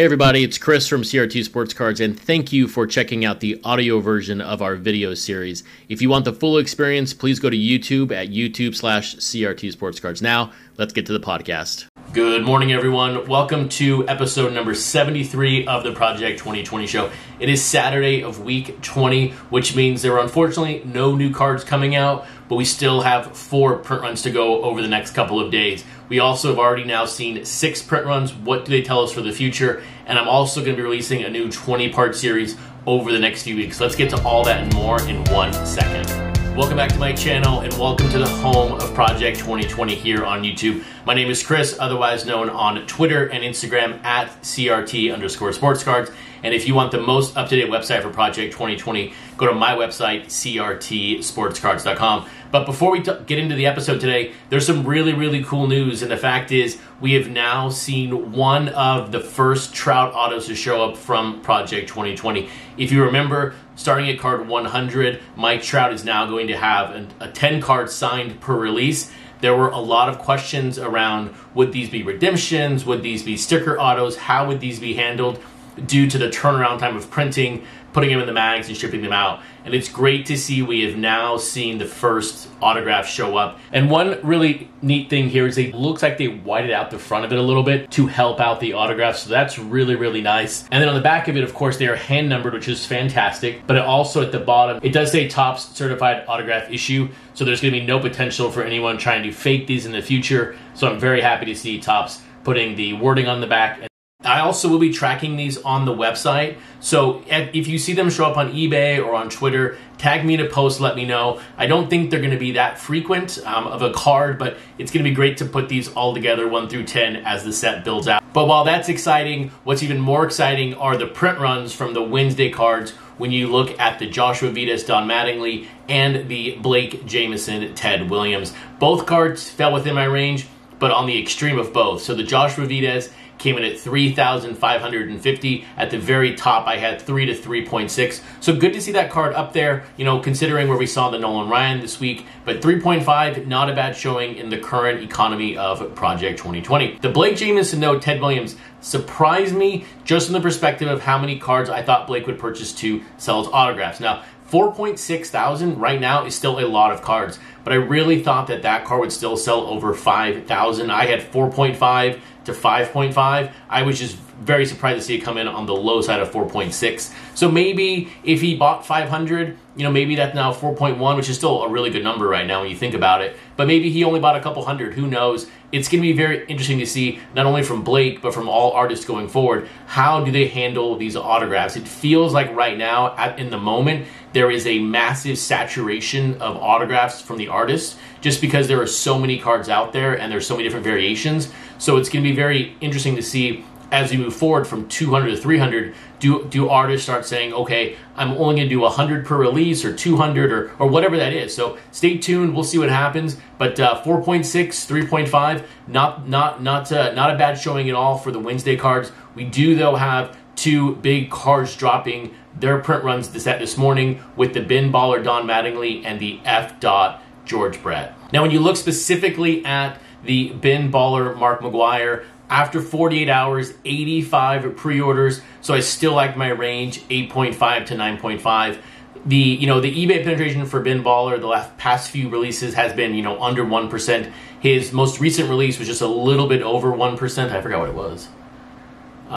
Hey everybody, it's Chris from CRT Sports Cards, and thank you for checking out the audio version of our video series. If you want the full experience, please go to YouTube at YouTube slash CRT Sports Cards. Now, let's get to the podcast. Good morning, everyone. Welcome to episode number 73 of the Project 2020 show. It is Saturday of week 20, which means there are unfortunately no new cards coming out, but we still have four print runs to go over the next couple of days. We also have already now seen six print runs. What do they tell us for the future? And I'm also going to be releasing a new 20 part series over the next few weeks. Let's get to all that and more in one second. Welcome back to my channel and welcome to the home of Project 2020 here on YouTube. My name is Chris, otherwise known on Twitter and Instagram at CRT underscore sports cards. And if you want the most up to date website for Project 2020, go to my website, crtsportscards.com. But before we t- get into the episode today, there's some really, really cool news. And the fact is, we have now seen one of the first Trout autos to show up from Project 2020. If you remember, starting at card 100, Mike Trout is now going to have a 10 card signed per release. There were a lot of questions around would these be redemptions? Would these be sticker autos? How would these be handled? Due to the turnaround time of printing, putting them in the mags, and shipping them out. And it's great to see we have now seen the first autograph show up. And one really neat thing here is it looks like they whited out the front of it a little bit to help out the autograph. So that's really, really nice. And then on the back of it, of course, they are hand numbered, which is fantastic. But also at the bottom, it does say Topps certified autograph issue. So there's going to be no potential for anyone trying to fake these in the future. So I'm very happy to see Topps putting the wording on the back I also will be tracking these on the website. So if you see them show up on eBay or on Twitter, tag me a post, let me know. I don't think they're going to be that frequent um, of a card, but it's going to be great to put these all together 1 through 10 as the set builds out. But while that's exciting, what's even more exciting are the print runs from the Wednesday cards when you look at the Joshua Vides Don Mattingly and the Blake Jamieson Ted Williams. Both cards fell within my range, but on the extreme of both. So the Joshua Vides came in at 3,550. At the very top, I had 3 to 3.6. So good to see that card up there, you know, considering where we saw the Nolan Ryan this week. But 3.5, not a bad showing in the current economy of Project 2020. The Blake Jamieson note, Ted Williams, surprised me just in the perspective of how many cards I thought Blake would purchase to sell his autographs. Now, 4.6 thousand right now is still a lot of cards, but I really thought that that card would still sell over 5,000. I had 4.5 to 5.5. I was just very surprised to see it come in on the low side of 4.6. So maybe if he bought 500, you know, maybe that's now 4.1, which is still a really good number right now when you think about it. But maybe he only bought a couple hundred. Who knows? It's going to be very interesting to see, not only from Blake, but from all artists going forward, how do they handle these autographs? It feels like right now, at, in the moment, there is a massive saturation of autographs from the artists just because there are so many cards out there and there's so many different variations. So it's going to be very interesting to see as we move forward from 200 to 300, do do artists start saying, okay, I'm only going to do 100 per release or 200 or or whatever that is. So stay tuned. We'll see what happens. But uh, 4.6, 3.5, not not not uh, not a bad showing at all for the Wednesday cards. We do though have two big cards dropping their print runs this this morning with the Ben Baller Don Mattingly and the Efdot George Brett. Now, when you look specifically at the Ben Baller Mark McGwire, after 48 hours, 85 pre-orders, so I still like my range 8.5 to 9.5. The you know the eBay penetration for Ben Baller the last past few releases has been you know under one percent. His most recent release was just a little bit over one percent. I forgot what it was.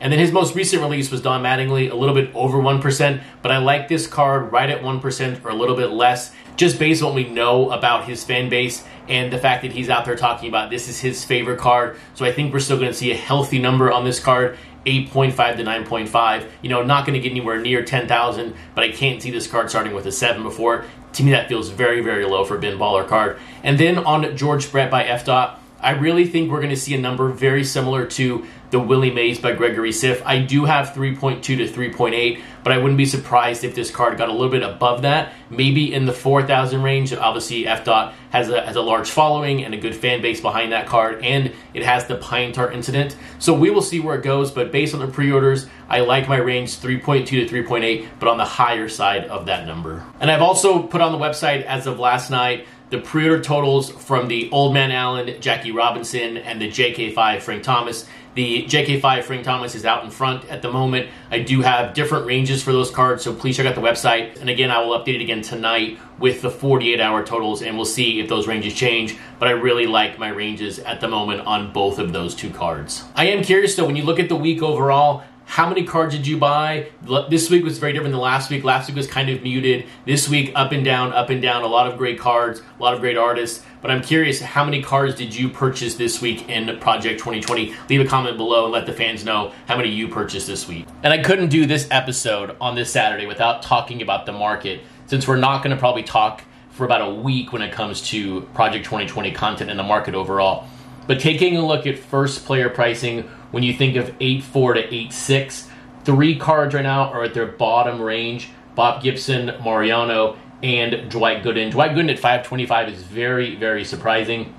And then his most recent release was Don Mattingly, a little bit over 1%, but I like this card right at 1% or a little bit less, just based on what we know about his fan base and the fact that he's out there talking about this is his favorite card. So I think we're still going to see a healthy number on this card. 8.5 to 9.5. You know, not going to get anywhere near 10,000, but I can't see this card starting with a 7 before. To me, that feels very, very low for a Ben Baller card. And then on George Brett by Efdot, I really think we're going to see a number very similar to the Willie Mays by Gregory Siff. I do have 3.2 to 3.8, but I wouldn't be surprised if this card got a little bit above that, maybe in the 4,000 range. Obviously, Efdot has a, has a large following and a good fan base behind that card, and it has the Pine Tar incident. So we will see where it goes, but based on the pre orders, I like my range 3.2 to 3.8, but on the higher side of that number. And I've also put on the website as of last night the pre-order totals from the Old Man Allen, Jackie Robinson, and the JK5 Frank Thomas. The JK5 Frank Thomas is out in front at the moment. I do have different ranges for those cards, so please check out the website. And again, I will update it again tonight with the 48 hour totals, and we'll see if those ranges change. But I really like my ranges at the moment on both of those two cards. I am curious though, when you look at the week overall, how many cards did you buy? This week was very different than last week. Last week was kind of muted. This week, up and down, up and down. A lot of great cards, a lot of great artists. But I'm curious, how many cards did you purchase this week in Project 2020? Leave a comment below and let the fans know how many you purchased this week. And I couldn't do this episode on this Saturday without talking about the market, since we're not going to probably talk for about a week when it comes to Project 2020 content and the market overall. But taking a look at first player pricing, when you think of 8-4 to 8-6, three cards right now are at their bottom range. Bob Gibson, Mariano, and Dwight Gooden. Dwight Gooden at 525 is very, very surprising.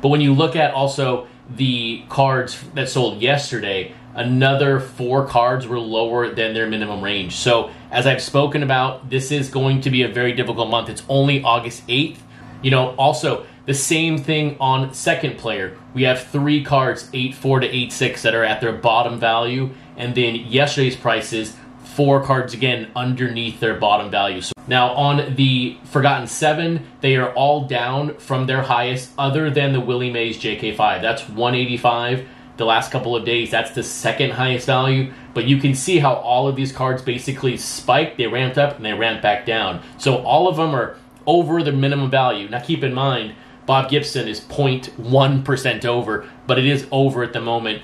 But when you look at also the cards that sold yesterday, another four cards were lower than their minimum range. So, as I've spoken about, this is going to be a very difficult month. It's only August 8th. You know, also, the same thing on second player. We have three cards, 8 4 to 8 6, that are at their bottom value. And then yesterday's prices, four cards again underneath their bottom value. So now on the Forgotten Seven, they are all down from their highest, other than the Willie Mays JK5. That's 185. The last couple of days, that's the second highest value. But you can see how all of these cards basically spiked, they ramped up, and they ramped back down. So all of them are over the minimum value. Now keep in mind, Bob Gibson is 0.1% over, but it is over at the moment.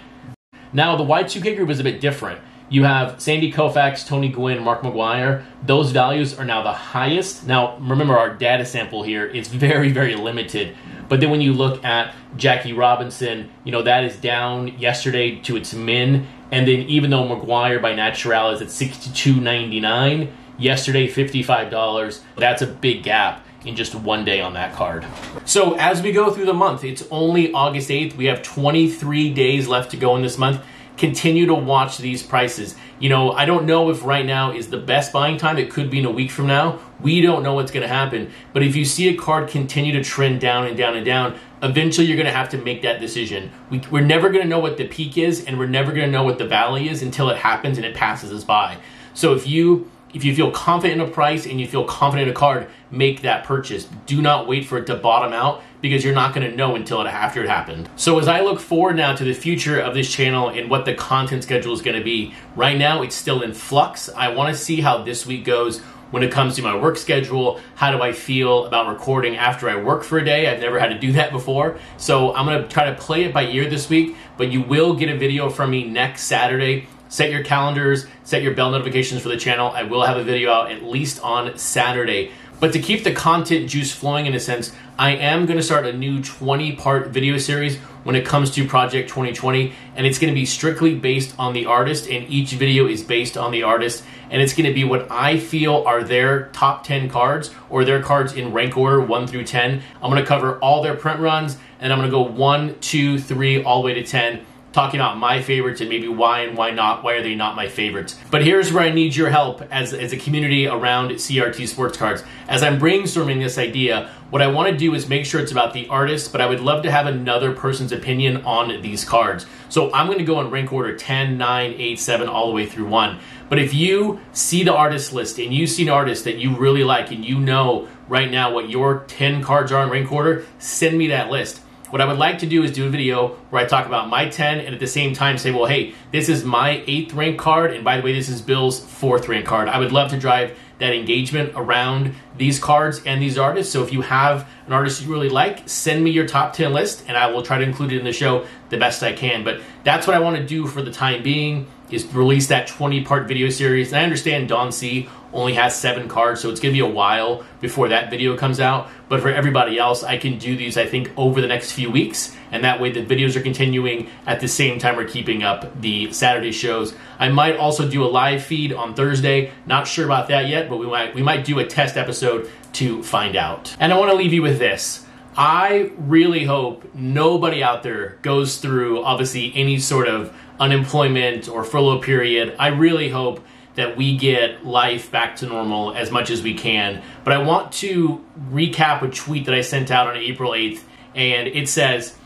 Now, the Y2K group is a bit different. You have Sandy Koufax, Tony Gwynn, Mark McGwire. Those values are now the highest. Now, remember, our data sample here is very, very limited. But then when you look at Jackie Robinson, you know, that is down yesterday to its min. And then even though McGwire by Naturel is at $62.99, yesterday $55, that's a big gap in just one day on that card. So as we go through the month, it's only August 8th. We have 23 days left to go in this month. Continue to watch these prices. You know, I don't know if right now is the best buying time. It could be in a week from now. We don't know what's going to happen. But if you see a card continue to trend down and down and down, eventually you're going to have to make that decision. We, are never going to know what the peak is, and we're never going to know what the valley is until it happens and it passes us by. So if you if you feel confident in a price and you feel confident in a card, make that purchase. Do not wait for it to bottom out because you're not going to know until it, after it happened. So as I look forward now to the future of this channel and what the content schedule is going to be, right now it's still in flux. I want to see how this week goes when it comes to my work schedule. How do I feel about recording after I work for a day? I've never had to do that before. So I'm going to try to play it by ear this week, but you will get a video from me next Saturday Set your calendars, set your bell notifications for the channel. I will have a video out at least on Saturday. But to keep the content juice flowing in a sense, I am going to start a new 20 part video series when it comes to Project 2020. And it's going to be strictly based on the artist, and each video is based on the artist. And it's going to be what I feel are their top 10 cards or their cards in rank order 1 through 10. I'm going to cover all their print runs, and I'm going to go 1, 2, 3, all the way to 10 talking about my favorites and maybe why and why not, why are they not my favorites. But here's where I need your help as, as a community around CRT sports cards. As I'm brainstorming this idea, what I want to do is make sure it's about the artist, but I would love to have another person's opinion on these cards. So I'm going to go in rank order 10, 9, 8, 7, all the way through 1. But if you see the artist list and you see an artist that you really like and you know right now what your 10 cards are in rank order, send me that list. What I would like to do is do a video where I talk about my 10 and at the same time say, well, hey, this is my eighth rank card, and by the way, this is Bill's fourth rank card. I would love to drive that engagement around these cards and these artists. So if you have an artist you really like, send me your top 10 list and I will try to include it in the show the best I can. But that's what I want to do for the time being is release that 20 part video series. And I understand Don C only has seven cards, so it's going to be a while before that video comes out. But for everybody else, I can do these, I think, over the next few weeks. And that way the videos are continuing at the same time we're keeping up the Saturday shows. I might also do a live feed on Thursday. Not sure about that yet, but we might, we might do a test episode to find out. And I want to leave you with this. I really hope nobody out there goes through, obviously, any sort of unemployment or furlough period. I really hope that we get life back to normal as much as we can. But I want to recap a tweet that I sent out on April 8th, and it says,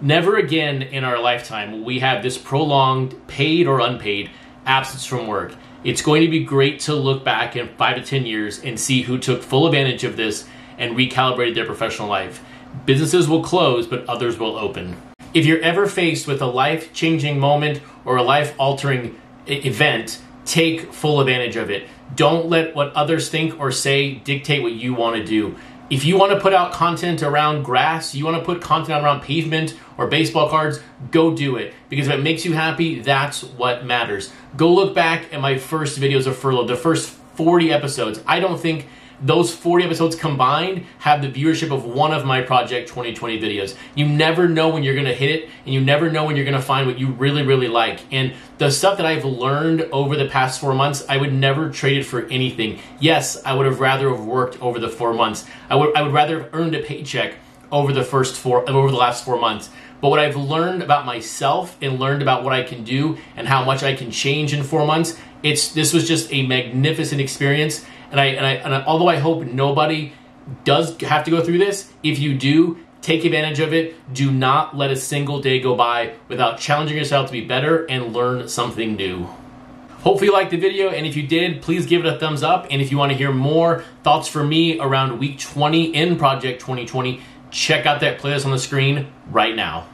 Never again in our lifetime will we have this prolonged, paid or unpaid, absence from work. It's going to be great to look back in five to 10 years and see who took full advantage of this and recalibrated their professional life. Businesses will close, but others will open. If you're ever faced with a life changing moment or a life altering event, take full advantage of it. Don't let what others think or say dictate what you want to do. If you want to put out content around grass, you want to put content around pavement or baseball cards, go do it. Because if it makes you happy, that's what matters. Go look back at my first videos of furlough, the first 40 episodes. I don't think those 40 episodes combined have the viewership of one of my Project 2020 videos. You never know when you're going to hit it, and you never know when you're going to find what you really, really like. And the stuff that I've learned over the past four months, I would never trade it for anything. Yes, I would have rather have worked over the four months. I would, I would rather have earned a paycheck over the first four, over the last four months. But what I've learned about myself and learned about what I can do and how much I can change in four months, it's this was just a magnificent experience and I, and I, and I, although I hope nobody does have to go through this, if you do, take advantage of it. Do not let a single day go by without challenging yourself to be better and learn something new. Hopefully you liked the video, and if you did, please give it a thumbs up. And if you want to hear more thoughts from me around week 20 in Project 2020, check out that playlist on the screen right now.